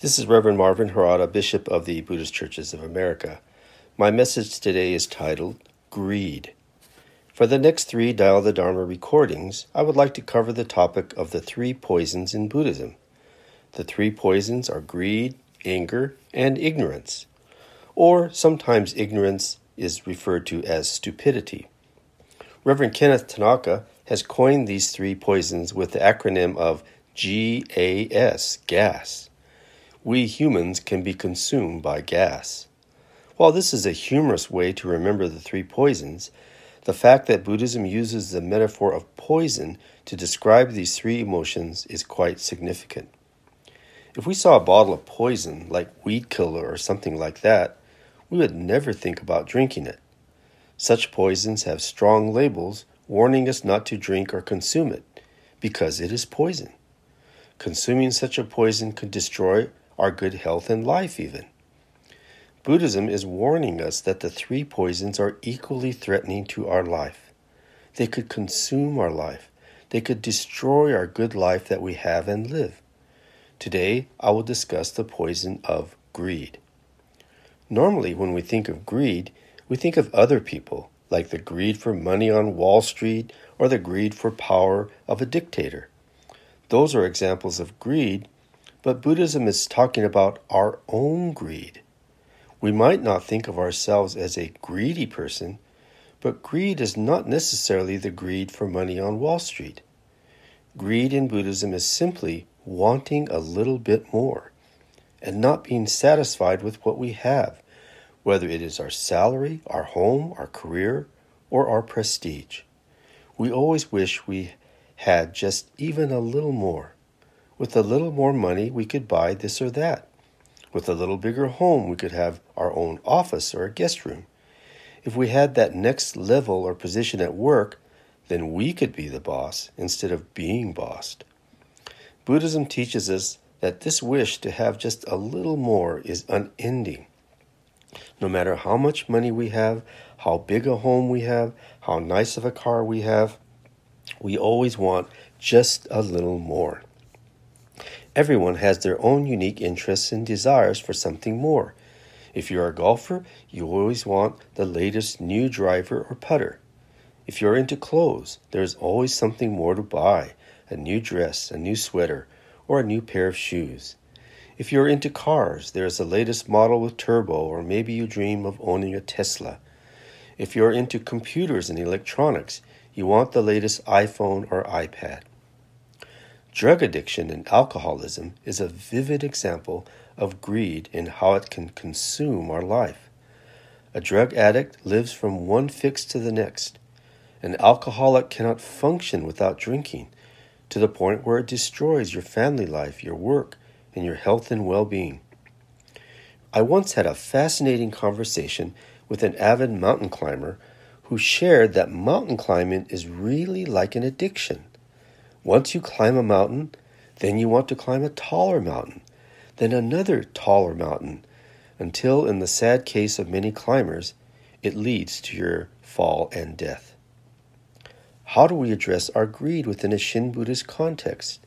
This is Reverend Marvin Harada, Bishop of the Buddhist Churches of America. My message today is titled Greed. For the next three Dial the Dharma recordings, I would like to cover the topic of the three poisons in Buddhism. The three poisons are greed, anger, and ignorance. Or sometimes ignorance is referred to as stupidity. Reverend Kenneth Tanaka has coined these three poisons with the acronym of GAS, gas. We humans can be consumed by gas. While this is a humorous way to remember the three poisons, the fact that Buddhism uses the metaphor of poison to describe these three emotions is quite significant. If we saw a bottle of poison, like weed killer or something like that, we would never think about drinking it. Such poisons have strong labels warning us not to drink or consume it, because it is poison. Consuming such a poison could destroy our good health and life, even. Buddhism is warning us that the three poisons are equally threatening to our life. They could consume our life, they could destroy our good life that we have and live. Today, I will discuss the poison of greed. Normally, when we think of greed, we think of other people, like the greed for money on Wall Street or the greed for power of a dictator. Those are examples of greed, but Buddhism is talking about our own greed. We might not think of ourselves as a greedy person, but greed is not necessarily the greed for money on Wall Street. Greed in Buddhism is simply wanting a little bit more and not being satisfied with what we have, whether it is our salary, our home, our career, or our prestige. We always wish we had just even a little more. With a little more money, we could buy this or that. With a little bigger home, we could have our own office or a guest room. If we had that next level or position at work, then we could be the boss instead of being bossed. Buddhism teaches us that this wish to have just a little more is unending. No matter how much money we have, how big a home we have, how nice of a car we have, we always want just a little more. Everyone has their own unique interests and desires for something more. If you're a golfer, you always want the latest new driver or putter. If you're into clothes, there's always something more to buy a new dress, a new sweater, or a new pair of shoes. If you're into cars, there's the latest model with turbo, or maybe you dream of owning a Tesla. If you're into computers and electronics, you want the latest iPhone or iPad. Drug addiction and alcoholism is a vivid example of greed and how it can consume our life. A drug addict lives from one fix to the next. An alcoholic cannot function without drinking, to the point where it destroys your family life, your work, and your health and well being. I once had a fascinating conversation with an avid mountain climber who shared that mountain climbing is really like an addiction. Once you climb a mountain, then you want to climb a taller mountain, then another taller mountain, until, in the sad case of many climbers, it leads to your fall and death. How do we address our greed within a Shin Buddhist context?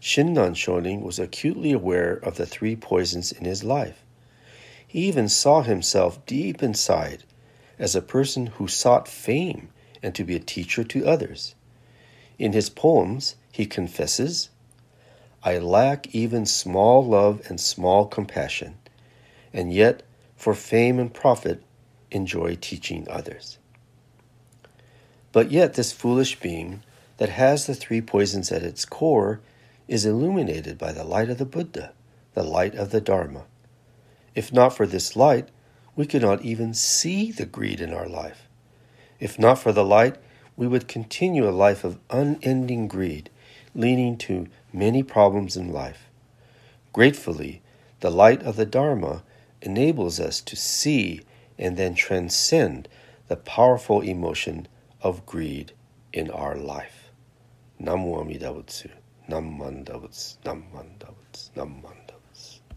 Shinran Shonin was acutely aware of the three poisons in his life. He even saw himself deep inside as a person who sought fame and to be a teacher to others. In his poems, he confesses, I lack even small love and small compassion, and yet, for fame and profit, enjoy teaching others. But yet, this foolish being that has the three poisons at its core is illuminated by the light of the Buddha, the light of the Dharma. If not for this light, we could not even see the greed in our life. If not for the light, we would continue a life of unending greed, leading to many problems in life. Gratefully, the light of the Dharma enables us to see and then transcend the powerful emotion of greed in our life. Namu Amida Butsu. Nam Mandavats. Nam Mandavats. Nam.